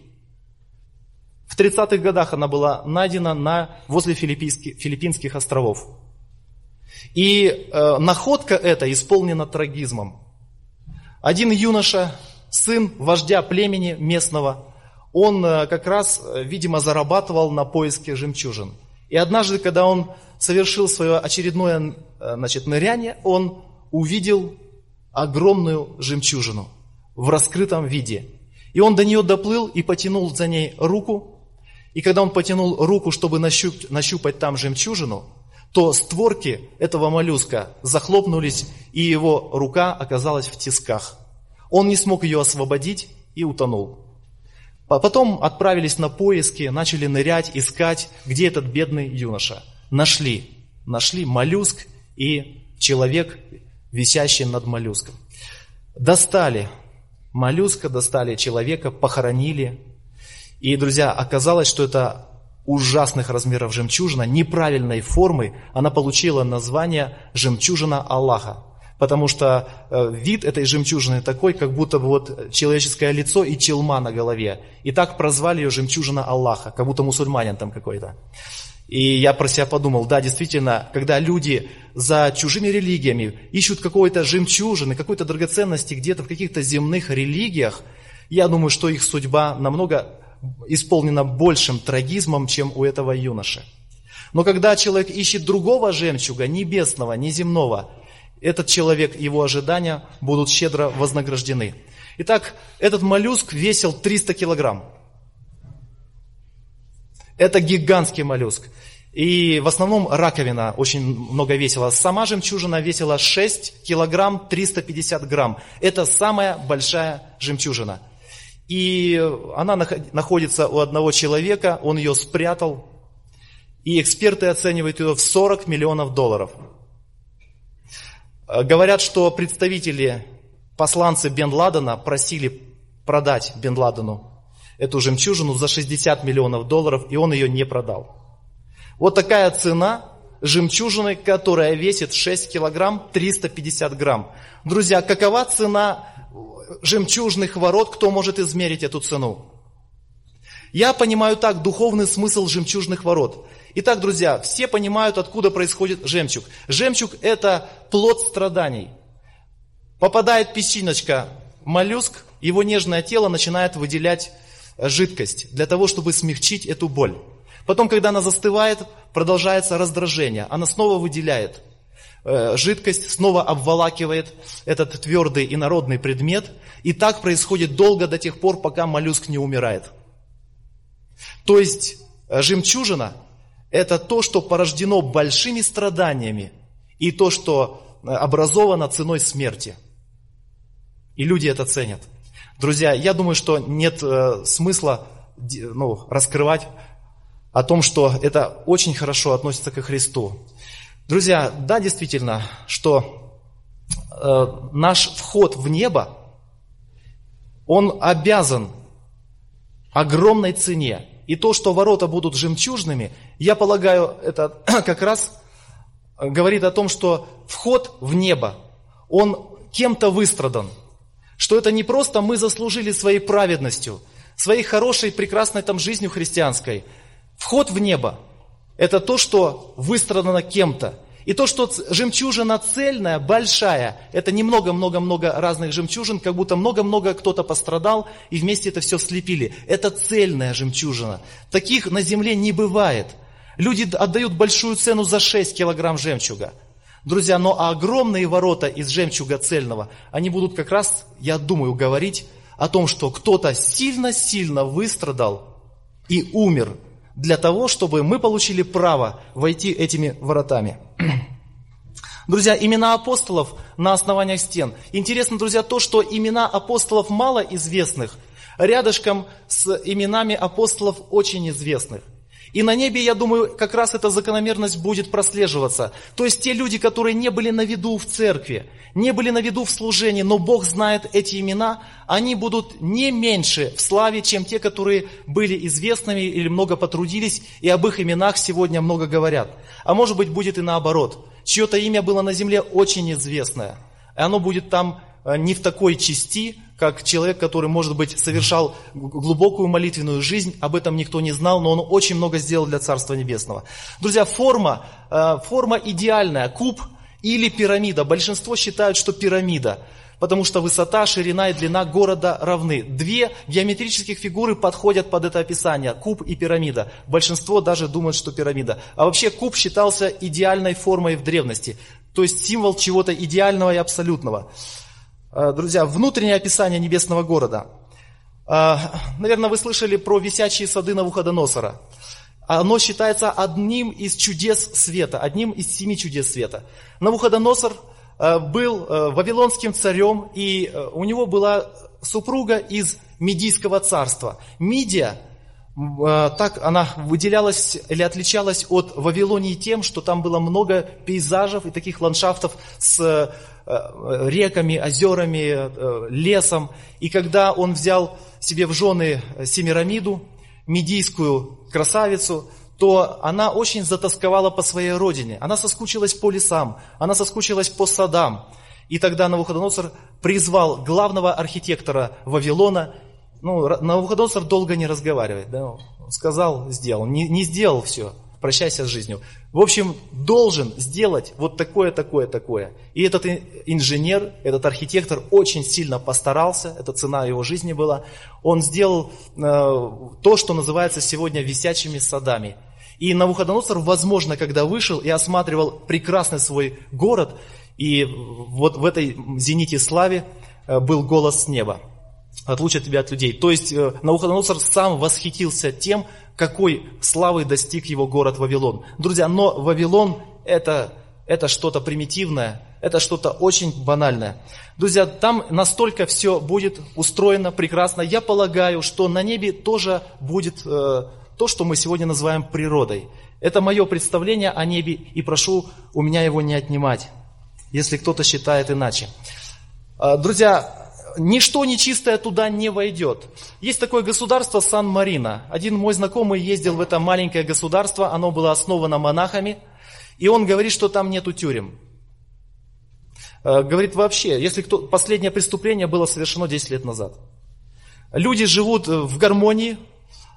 В 30-х годах она была найдена на, возле Филиппинских, Филиппинских островов. И э, находка эта исполнена трагизмом. Один юноша, сын вождя племени местного, он э, как раз, э, видимо, зарабатывал на поиске жемчужин. И однажды, когда он совершил свое очередное э, значит, ныряние, он увидел огромную жемчужину в раскрытом виде. И он до нее доплыл и потянул за ней руку. И когда он потянул руку, чтобы нащуп, нащупать там жемчужину, то створки этого моллюска захлопнулись, и его рука оказалась в тисках. Он не смог ее освободить и утонул. Потом отправились на поиски, начали нырять, искать, где этот бедный юноша. Нашли. Нашли моллюск и человек, висящий над моллюском. Достали моллюска, достали человека, похоронили. И, друзья, оказалось, что это ужасных размеров жемчужина, неправильной формы, она получила название жемчужина Аллаха. Потому что э, вид этой жемчужины такой, как будто бы вот человеческое лицо и челма на голове. И так прозвали ее жемчужина Аллаха, как будто мусульманин там какой-то. И я про себя подумал, да, действительно, когда люди за чужими религиями ищут какой-то жемчужины, какой-то драгоценности где-то в каких-то земных религиях, я думаю, что их судьба намного исполнена большим трагизмом, чем у этого юноши. Но когда человек ищет другого жемчуга, небесного, неземного, этот человек, его ожидания будут щедро вознаграждены. Итак, этот моллюск весил 300 килограмм. Это гигантский моллюск. И в основном раковина очень много весила. Сама жемчужина весила 6 килограмм 350 грамм. Это самая большая жемчужина. И она находится у одного человека, он ее спрятал. И эксперты оценивают ее в 40 миллионов долларов. Говорят, что представители посланцы Бен Ладена просили продать Бен Ладену эту жемчужину за 60 миллионов долларов, и он ее не продал. Вот такая цена жемчужины, которая весит 6 килограмм 350 грамм. Друзья, какова цена жемчужных ворот? Кто может измерить эту цену? Я понимаю так духовный смысл жемчужных ворот. Итак, друзья, все понимают, откуда происходит жемчуг. Жемчуг – это плод страданий. Попадает песчиночка, моллюск, его нежное тело начинает выделять жидкость для того, чтобы смягчить эту боль. Потом, когда она застывает, продолжается раздражение. Она снова выделяет э, жидкость, снова обволакивает этот твердый и народный предмет. И так происходит долго до тех пор, пока моллюск не умирает. То есть э, жемчужина – это то, что порождено большими страданиями и то, что э, образовано ценой смерти. И люди это ценят. Друзья, я думаю, что нет э, смысла ну, раскрывать о том, что это очень хорошо относится ко Христу. Друзья, да, действительно, что э, наш вход в небо, он обязан огромной цене. И то, что ворота будут жемчужными, я полагаю, это как раз говорит о том, что вход в небо, он кем-то выстрадан. Что это не просто мы заслужили своей праведностью, своей хорошей, прекрасной там жизнью христианской – Вход в небо – это то, что выстрадано кем-то. И то, что жемчужина цельная, большая, это не много-много-много разных жемчужин, как будто много-много кто-то пострадал, и вместе это все слепили. Это цельная жемчужина. Таких на земле не бывает. Люди отдают большую цену за 6 килограмм жемчуга. Друзья, но огромные ворота из жемчуга цельного, они будут как раз, я думаю, говорить о том, что кто-то сильно-сильно выстрадал и умер для того, чтобы мы получили право войти этими воротами. Друзья, имена апостолов на основаниях стен. Интересно, друзья, то, что имена апостолов мало известных, рядышком с именами апостолов очень известных. И на небе, я думаю, как раз эта закономерность будет прослеживаться. То есть те люди, которые не были на виду в церкви, не были на виду в служении, но Бог знает эти имена, они будут не меньше в славе, чем те, которые были известными или много потрудились, и об их именах сегодня много говорят. А может быть, будет и наоборот. Чье-то имя было на земле очень известное, и оно будет там не в такой части, как человек, который, может быть, совершал глубокую молитвенную жизнь, об этом никто не знал, но он очень много сделал для Царства Небесного. Друзья, форма, э, форма идеальная, куб или пирамида. Большинство считают, что пирамида, потому что высота, ширина и длина города равны. Две геометрических фигуры подходят под это описание, куб и пирамида. Большинство даже думают, что пирамида. А вообще куб считался идеальной формой в древности, то есть символ чего-то идеального и абсолютного. Э, друзья, внутреннее описание небесного города. Э, Наверное, вы слышали про висячие сады Навуходоносора. Оно считается одним из чудес света, одним из семи чудес света. Навуходоносор э, был вавилонским царем, и у него была супруга из Медийского царства. Мидия, так она выделялась или отличалась от Вавилонии тем, что там было много пейзажев и таких ландшафтов с реками, озерами, э, лесом. И когда он взял себе в жены Семирамиду, медийскую красавицу, то она очень затасковала по своей родине. Она соскучилась по лесам, она соскучилась по садам. И тогда Навуходоносор призвал главного архитектора Вавилона. Ну, Навуходоносор долго не разговаривает. Да? Сказал, сделал. Не, не сделал все прощайся с жизнью. В общем, должен сделать вот такое, такое, такое. И этот инженер, этот архитектор очень сильно постарался, это цена его жизни была. Он сделал э, то, что называется сегодня висячими садами. И Навуходоносор, возможно, когда вышел и осматривал прекрасный свой город, и вот в этой зените славе э, был голос с неба отлучат тебя от людей. То есть э, Навуходоносор сам восхитился тем, какой славы достиг его город Вавилон. Друзья, но Вавилон это, это что-то примитивное, это что-то очень банальное. Друзья, там настолько все будет устроено прекрасно. Я полагаю, что на небе тоже будет э, то, что мы сегодня называем природой. Это мое представление о небе, и прошу у меня его не отнимать, если кто-то считает иначе. А, друзья, ничто нечистое туда не войдет. Есть такое государство Сан-Марино. Один мой знакомый ездил в это маленькое государство, оно было основано монахами, и он говорит, что там нету тюрем. А, говорит вообще, если кто, последнее преступление было совершено 10 лет назад. Люди живут в гармонии,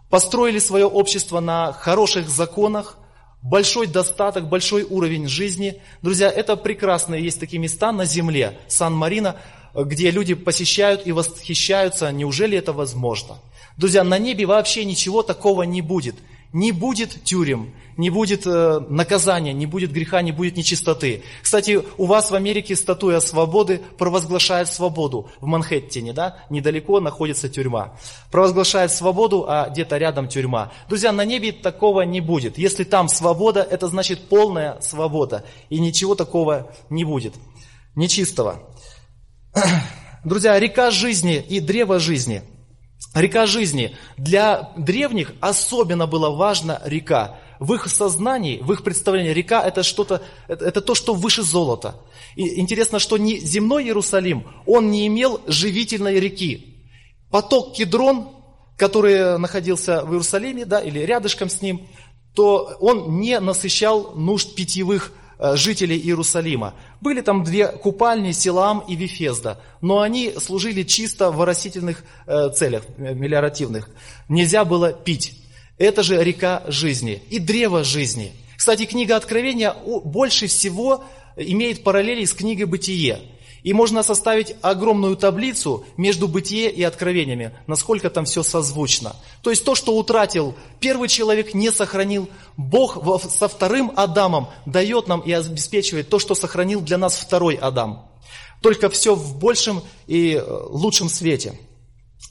построили свое общество на хороших законах, большой достаток, большой уровень жизни. Друзья, это прекрасные есть такие места на земле, Сан-Марино, где люди посещают и восхищаются. Неужели это возможно? Друзья, на небе вообще ничего такого не будет. Не будет тюрем, не будет э, наказания, не будет греха, не будет нечистоты. Кстати, у вас в Америке статуя свободы провозглашает свободу. В Манхэттене, да, недалеко находится тюрьма. Провозглашает свободу, а где-то рядом тюрьма. Друзья, на небе такого не будет. Если там свобода, это значит полная свобода. И ничего такого не будет. Нечистого. Друзья, река жизни и древо жизни – Река жизни. Для древних особенно была важна река. В их сознании, в их представлении река это что-то, это, это то, что выше золота. И интересно, что не земной Иерусалим, он не имел живительной реки. Поток Кедрон, который находился в Иерусалиме, да, или рядышком с ним, то он не насыщал нужд питьевых жителей Иерусалима. Были там две купальни, Силам и Вифезда, но они служили чисто в оросительных э, целях, э, мелиоративных. Нельзя было пить. Это же река жизни и древо жизни. Кстати, книга Откровения больше всего имеет параллели с книгой Бытие. И можно составить огромную таблицу между бытие и откровениями, насколько там все созвучно. То есть то, что утратил первый человек, не сохранил. Бог со вторым Адамом дает нам и обеспечивает то, что сохранил для нас второй Адам. Только все в большем и э, лучшем свете.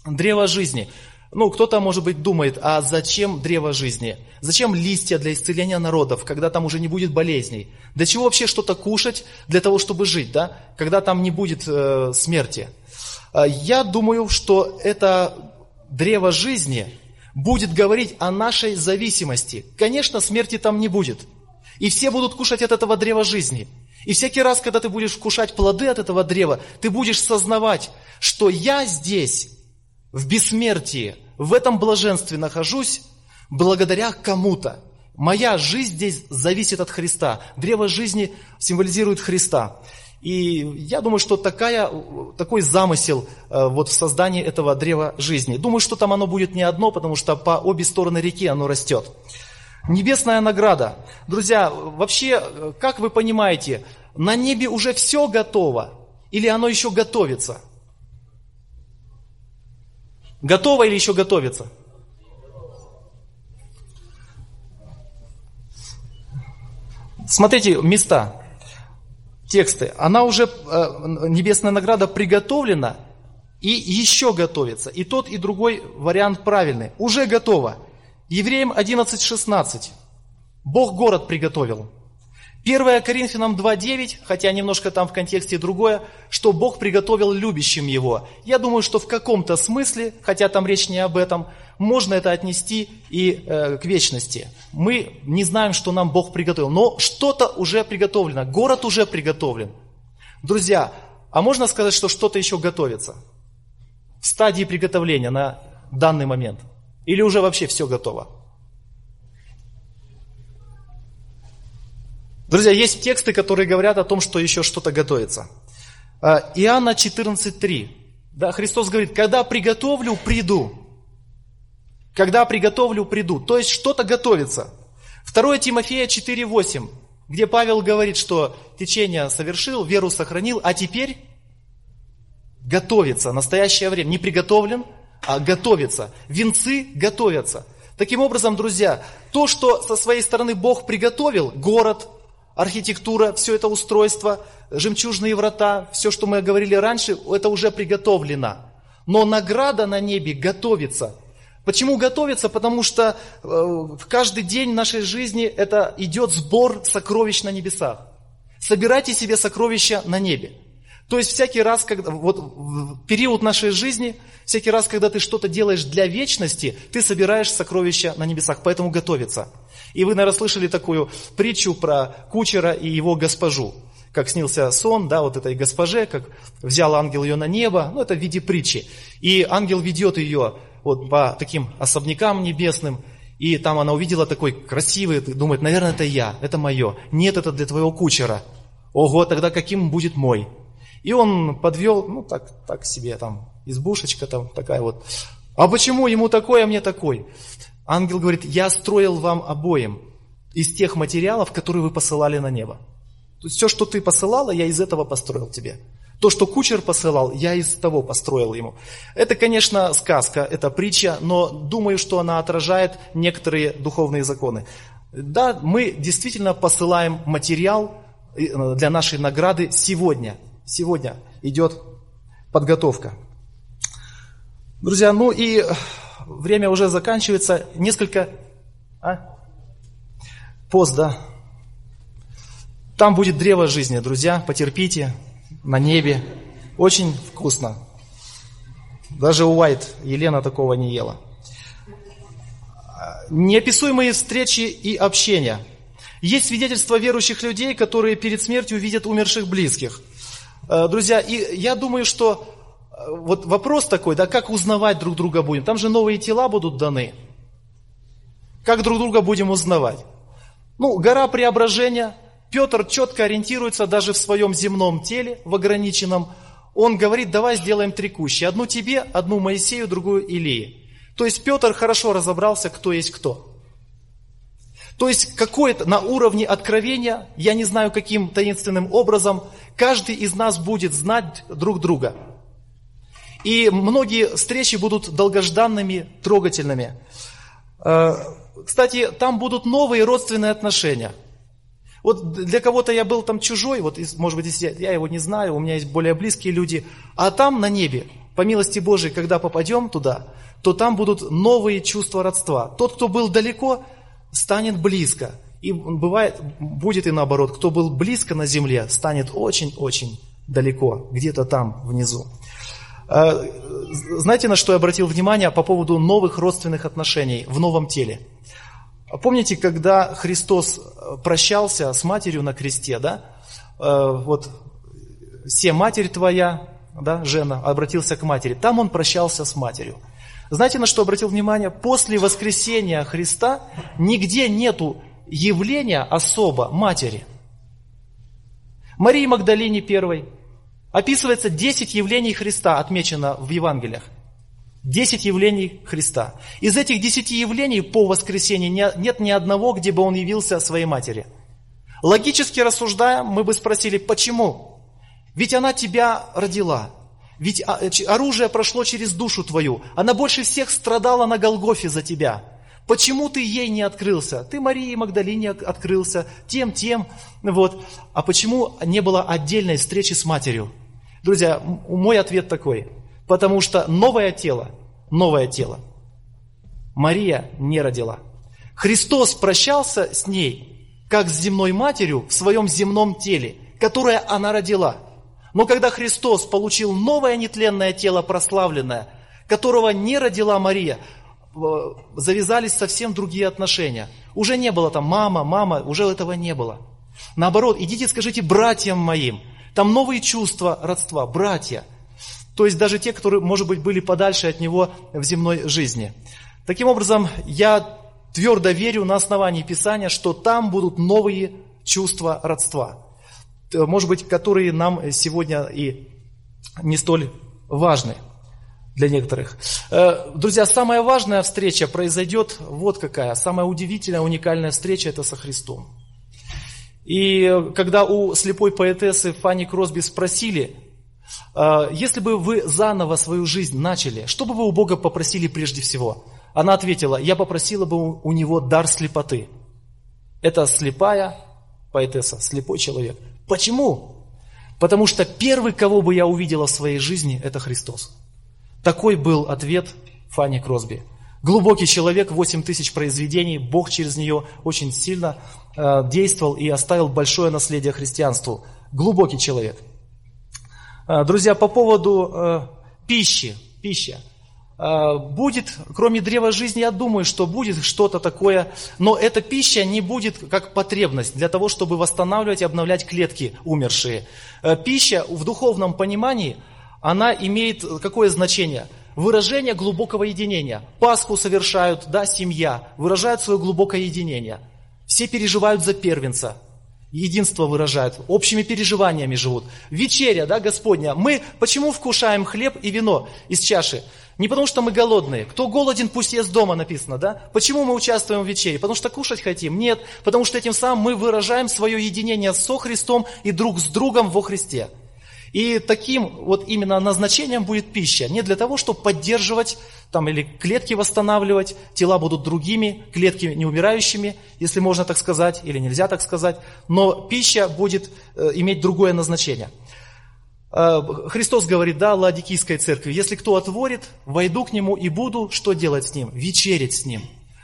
Древо жизни. Ну, кто-то, может быть, думает, а зачем древо жизни? Зачем листья для исцеления народов, когда там уже не будет болезней? Для чего вообще что-то кушать для того, чтобы жить, да? Когда там не будет э, смерти? А, я думаю, что это древо жизни будет говорить о нашей зависимости. Конечно, смерти там не будет. И все будут кушать от этого древа жизни. И всякий раз, когда ты будешь вкушать плоды от этого древа, ты будешь сознавать, что я здесь в бессмертии, в этом блаженстве нахожусь благодаря кому-то. Моя жизнь здесь зависит от Христа. Древо жизни символизирует Христа. И я думаю, что такая, такой замысел э, вот в создании этого древа жизни. Думаю, что там оно будет не одно, потому что по обе стороны реки оно растет. Небесная награда. Друзья, вообще, э, как вы понимаете, на небе уже все готово? Или оно еще готовится? Готово или еще готовится? Смотрите, места, тексты. Она уже, э, небесная награда приготовлена и еще готовится. И тот, и другой вариант правильный. Уже готово. Евреям 11.16. Бог город приготовил. 1 Коринфянам 2.9, хотя немножко там в контексте другое, что Бог приготовил любящим Его. Я думаю, что в каком-то смысле, хотя там речь не об этом, можно это отнести и э, к вечности. Мы не знаем, что нам Бог приготовил, но что-то уже приготовлено, город уже приготовлен. Друзья, а можно сказать, что что-то еще готовится? В стадии приготовления на данный момент? Или уже вообще все готово? Друзья, есть тексты, которые говорят о том, что еще что-то готовится. А, Иоанна 14.3. Да, Христос говорит, когда приготовлю, приду. Когда приготовлю, приду. То есть что-то готовится. 2 Тимофея 4.8, где Павел говорит, что течение совершил, веру сохранил, а теперь готовится, настоящее время. Не приготовлен, а готовится. Венцы готовятся. Таким образом, друзья, то, что со своей стороны Бог приготовил, город, архитектура, все это устройство, жемчужные врата, все, что мы говорили раньше, это уже приготовлено. Но награда на небе готовится. Почему готовится? Потому что э, в каждый день нашей жизни это идет сбор сокровищ на небесах. Собирайте себе сокровища на небе. То есть всякий раз, когда, вот в период нашей жизни, всякий раз, когда ты что-то делаешь для вечности, ты собираешь сокровища на небесах, поэтому готовится. И вы, наверное, слышали такую притчу про кучера и его госпожу. как снился сон, да, вот этой госпоже, как взял ангел ее на небо, ну, это в виде притчи. И ангел ведет ее вот по таким особнякам небесным, и там она увидела такой красивый, думает, наверное, это я, это мое. Нет, это для твоего кучера. Ого, тогда каким будет мой? И он подвел, ну, так, так себе там, избушечка там такая вот. А почему ему такой, а мне такой? Ангел говорит, я строил вам обоим из тех материалов, которые вы посылали на небо. То есть все, что ты посылала, я из этого построил тебе. То, что кучер посылал, я из того построил ему. Это, конечно, сказка, это притча, но думаю, что она отражает некоторые духовные законы. Да, мы действительно посылаем материал э, для нашей награды сегодня. Сегодня идет подготовка. Друзья, ну и время уже заканчивается. Несколько... А? Пост, да? Там будет древо жизни, друзья, потерпите, на небе. Очень вкусно. Даже Уайт Елена такого не ела. Неописуемые встречи и общения. Есть свидетельства верующих людей, которые перед смертью видят умерших близких. Э, друзья, и я думаю, что э, вот вопрос такой, да, как узнавать друг друга будем? Там же новые тела будут даны. Как друг друга будем узнавать? Ну, гора преображения, Петр четко ориентируется даже в своем земном теле, в ограниченном. Он говорит, давай сделаем три кущи. Одну тебе, одну Моисею, другую Илии. То есть Петр хорошо разобрался, кто есть кто. То есть какое-то на уровне откровения, я не знаю каким таинственным образом, каждый из нас будет знать друг друга. И многие встречи будут долгожданными, трогательными. Э, кстати, там будут новые родственные отношения – вот для кого-то я был там чужой, вот, может быть, я его не знаю, у меня есть более близкие люди, а там на небе, по милости Божией, когда попадем туда, то там будут новые чувства родства. Тот, кто был далеко, станет близко. И бывает, будет и наоборот, кто был близко на земле, станет очень-очень далеко, где-то там внизу. А, знаете, на что я обратил внимание по поводу новых родственных отношений в новом теле? Помните, когда Христос э, прощался с матерью на кресте, да? Э, вот, «Се матерь твоя», да, Жена, обратился к матери. Там он прощался с матерью. Знаете, на что обратил внимание? После воскресения Христа нигде нету явления особо матери. Марии Магдалине первой описывается 10 явлений Христа, отмечено в Евангелиях. Десять явлений Христа. Из этих десяти явлений по воскресенье нет ни одного, где бы он явился своей матери. Логически рассуждая, мы бы спросили, почему? Ведь она тебя родила. Ведь а, оружие прошло через душу твою. Она больше всех страдала на Голгофе за тебя. Почему ты ей не открылся? Ты Марии Магдалине открылся, тем, тем. Вот. А почему не было отдельной встречи с матерью? Друзья, мой ответ такой – Потому что новое тело, новое тело Мария не родила. Христос прощался с ней, как с земной матерью в своем земном теле, которое она родила. Но когда Христос получил новое нетленное тело прославленное, которого не родила Мария, э, завязались совсем другие отношения. Уже не было там мама, мама, уже этого не было. Наоборот, идите скажите братьям моим. Там новые чувства родства, братья – то есть даже те, которые, может быть, были подальше от него в земной жизни. Таким образом, я твердо верю на основании Писания, что там будут новые чувства родства. Может быть, которые нам сегодня и не столь важны для некоторых. Э, друзья, самая важная встреча произойдет вот какая. Самая удивительная, уникальная встреча – это со Христом. И когда у слепой поэтессы Фанни Кросби спросили, а, если бы вы заново свою жизнь начали, что бы вы у Бога попросили прежде всего? Она ответила, я попросила бы у него дар слепоты. Это слепая поэтесса, слепой человек. Почему? Потому что первый, кого бы я увидела в своей жизни, это Христос. Такой был ответ Фанни Кросби. Глубокий человек, 8 тысяч произведений, Бог через нее очень сильно э, действовал и оставил большое наследие христианству. Глубокий человек – а, друзья, по поводу э, пищи, пища. А, будет, кроме древа жизни, я думаю, что будет что-то такое, но эта пища не будет как потребность для того, чтобы восстанавливать и обновлять клетки умершие. Э, пища в духовном понимании, она имеет какое значение? Выражение глубокого единения. Пасху совершают, да, семья, выражают свое глубокое единение. Все переживают за первенца, единство выражают, общими переживаниями живут. Вечеря, да, Господня. Мы почему вкушаем хлеб и вино из чаши? Не потому что мы голодные. Кто голоден, пусть ест дома, написано, да? Почему мы участвуем в вечере? Потому что кушать хотим? Нет, потому что этим самым мы выражаем свое единение со Христом и друг с другом во Христе. И таким вот именно назначением будет пища. Не для того, чтобы поддерживать там, или клетки восстанавливать, тела будут другими, клетки неумирающими, если можно так сказать, или нельзя так сказать. Но пища будет э, иметь другое назначение – Христос говорит, да, Ладикийской церкви, если кто отворит, войду к нему и буду что делать с ним? Вечерить с ним.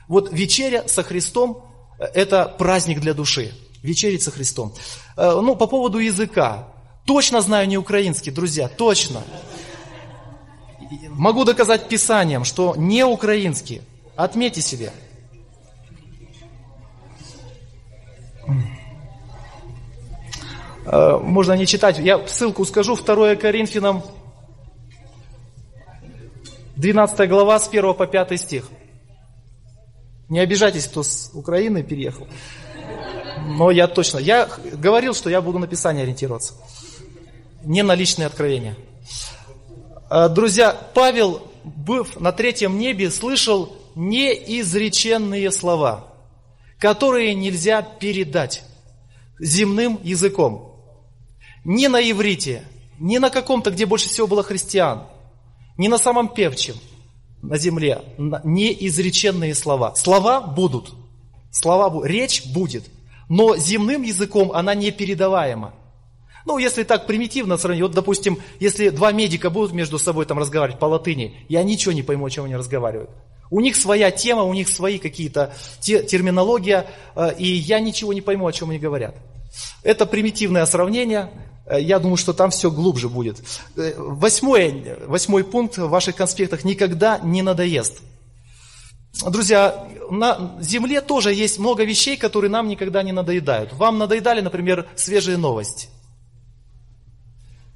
Вот вечеря со Христом э, – это праздник для души. Вечерить со Христом. Э, ну, по поводу языка. Точно знаю не украинский, друзья, точно. Могу доказать Писанием, что не украинский. Отметьте себе. Э, можно не читать, я ссылку скажу, 2 Коринфянам, 12 глава, с 1 по 5 стих. Не обижайтесь, кто с Украины переехал. Но я точно, я говорил, что я буду на Писание ориентироваться. Не на личные откровения. Э, друзья, Павел, быв на третьем небе, слышал неизреченные слова, которые нельзя передать земным языком. Не на иврите, не на каком-то, где больше всего было христиан, не на самом певчем на земле, неизреченные слова. Слова будут, слова, речь будет, но земным языком она не передаваема. Ну, если так примитивно сравнить, вот, допустим, если два медика будут между собой там разговаривать по латыни, я ничего не пойму, о чем они разговаривают. У них своя тема, у них свои какие-то те, терминология, э, и я ничего не пойму, о чем они говорят. Это примитивное сравнение, я думаю, что там все глубже будет. Э, восьмой, восьмой пункт в ваших конспектах никогда не надоест. Друзья, на Земле тоже есть много вещей, которые нам никогда не надоедают. Вам надоедали, например, свежие новости.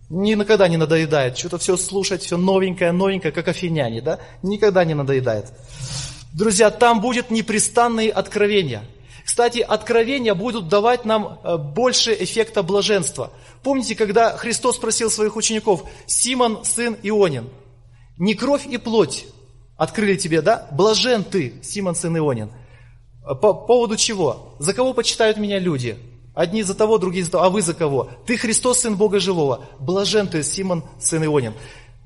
Никогда не надоедает. Что-то все слушать, все новенькое, новенькое, как афиняне, да? Никогда не надоедает. Друзья, там будет непрестанные откровения. Кстати, откровения будут давать нам э, больше эффекта блаженства – Помните, когда Христос спросил своих учеников, Симон, сын Ионин, не кровь и плоть открыли тебе, да? Блажен ты, Симон, сын Ионин. По поводу чего? За кого почитают меня люди? Одни за того, другие за того. А вы за кого? Ты Христос, Сын Бога Живого. Блажен ты, Симон, сын Ионин.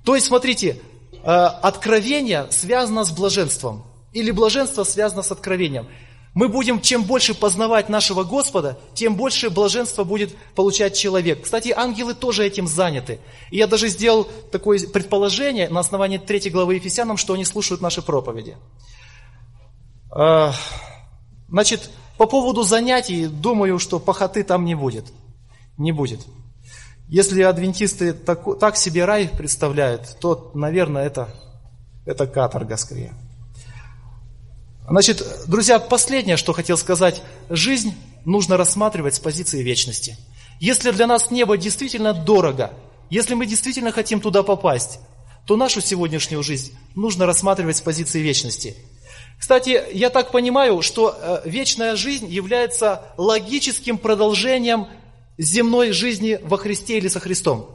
То есть, смотрите, э, откровение связано с блаженством. Или блаженство связано с откровением. Мы будем, чем больше познавать нашего Господа, тем больше блаженства будет получать человек. Кстати, ангелы тоже этим заняты. И я даже сделал такое предположение на основании 3 главы Ефесянам, что они слушают наши проповеди. А, значит, по поводу занятий, думаю, что похоты там не будет. Не будет. Если адвентисты так, так себе рай представляют, то, наверное, это, это каторга скорее. Значит, друзья, последнее, что хотел сказать. Жизнь нужно рассматривать с позиции вечности. Если для нас небо действительно дорого, если мы действительно хотим туда попасть, то нашу сегодняшнюю жизнь нужно рассматривать с позиции вечности. Кстати, я так понимаю, что э, вечная жизнь является логическим продолжением земной жизни во Христе или со Христом.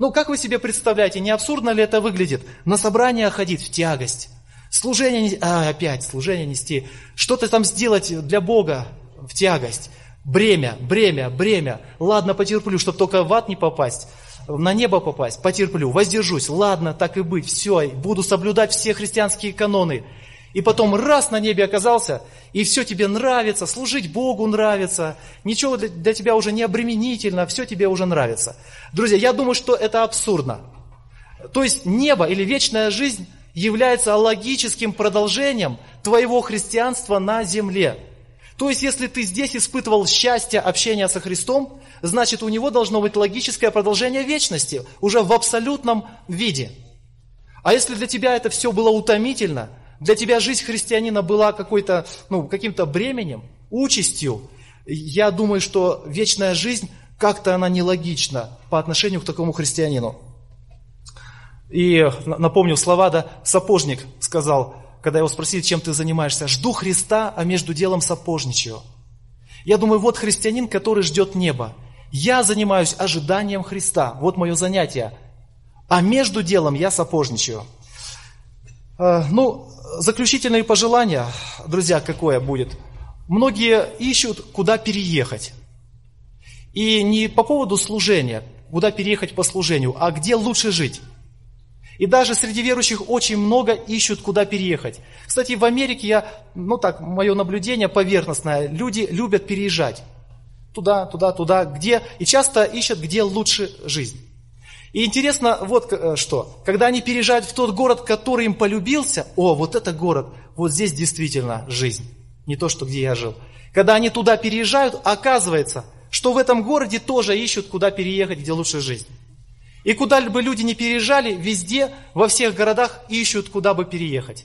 Ну, как вы себе представляете, не абсурдно ли это выглядит? На собрание ходить в тягость, Служение, а, опять служение нести, что-то там сделать для Бога в тягость. Бремя, бремя, бремя. Ладно, потерплю, чтобы только в ад не попасть, на небо попасть, потерплю, воздержусь. Ладно, так и быть, все, буду соблюдать все христианские каноны. И потом раз на небе оказался, и все тебе нравится, служить Богу нравится, ничего для, для тебя уже не обременительно, все тебе уже нравится. Друзья, я думаю, что это абсурдно. То есть небо или вечная жизнь является логическим продолжением твоего христианства на земле. То есть, если ты здесь испытывал счастье общения со Христом, значит, у него должно быть логическое продолжение вечности, уже в абсолютном виде. А если для тебя это все было утомительно, для тебя жизнь христианина была какой-то, ну, каким-то бременем, участью, я думаю, что вечная жизнь как-то она нелогична по отношению к такому христианину. И напомню слова, да, сапожник сказал, когда его спросили, чем ты занимаешься, жду Христа, а между делом сапожничаю. Я думаю, вот христианин, который ждет неба. Я занимаюсь ожиданием Христа, вот мое занятие. А между делом я сапожничаю. А, ну, заключительные пожелания, друзья, какое будет? Многие ищут, куда переехать. И не по поводу служения, куда переехать по служению, а где лучше жить. И даже среди верующих очень много ищут, куда переехать. Кстати, в Америке я, ну так, мое наблюдение поверхностное, люди любят переезжать. Туда, туда, туда, где, и часто ищут, где лучше жизнь. И интересно вот э, что, когда они переезжают в тот город, который им полюбился, о, вот это город, вот здесь действительно жизнь, не то, что где я жил. Когда они туда переезжают, оказывается, что в этом городе тоже ищут, куда переехать, где лучше жизнь. И куда бы люди ни переезжали, везде, во всех городах ищут, куда бы переехать.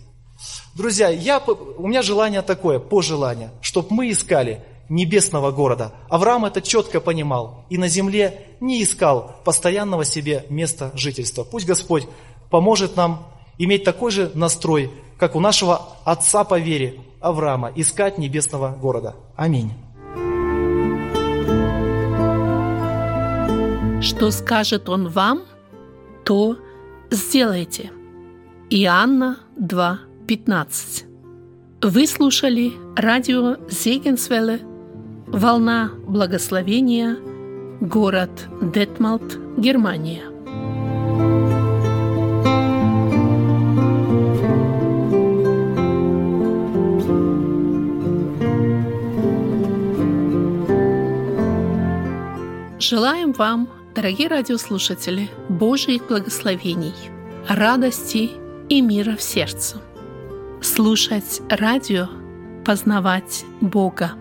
Друзья, я, у меня желание такое, пожелание, чтобы мы искали небесного города. Авраам это четко понимал и на земле не искал постоянного себе места жительства. Пусть Господь поможет нам иметь такой же настрой, как у нашего отца по вере Авраама, искать небесного города. Аминь. Что скажет он вам, то сделайте. Иоанна 2.15 Вы слушали радио Зегенсвелле «Волна благословения», город Детмалт, Германия. Желаем вам Дорогие радиослушатели, Божьих благословений, радости и мира в сердце. Слушать радио, познавать Бога.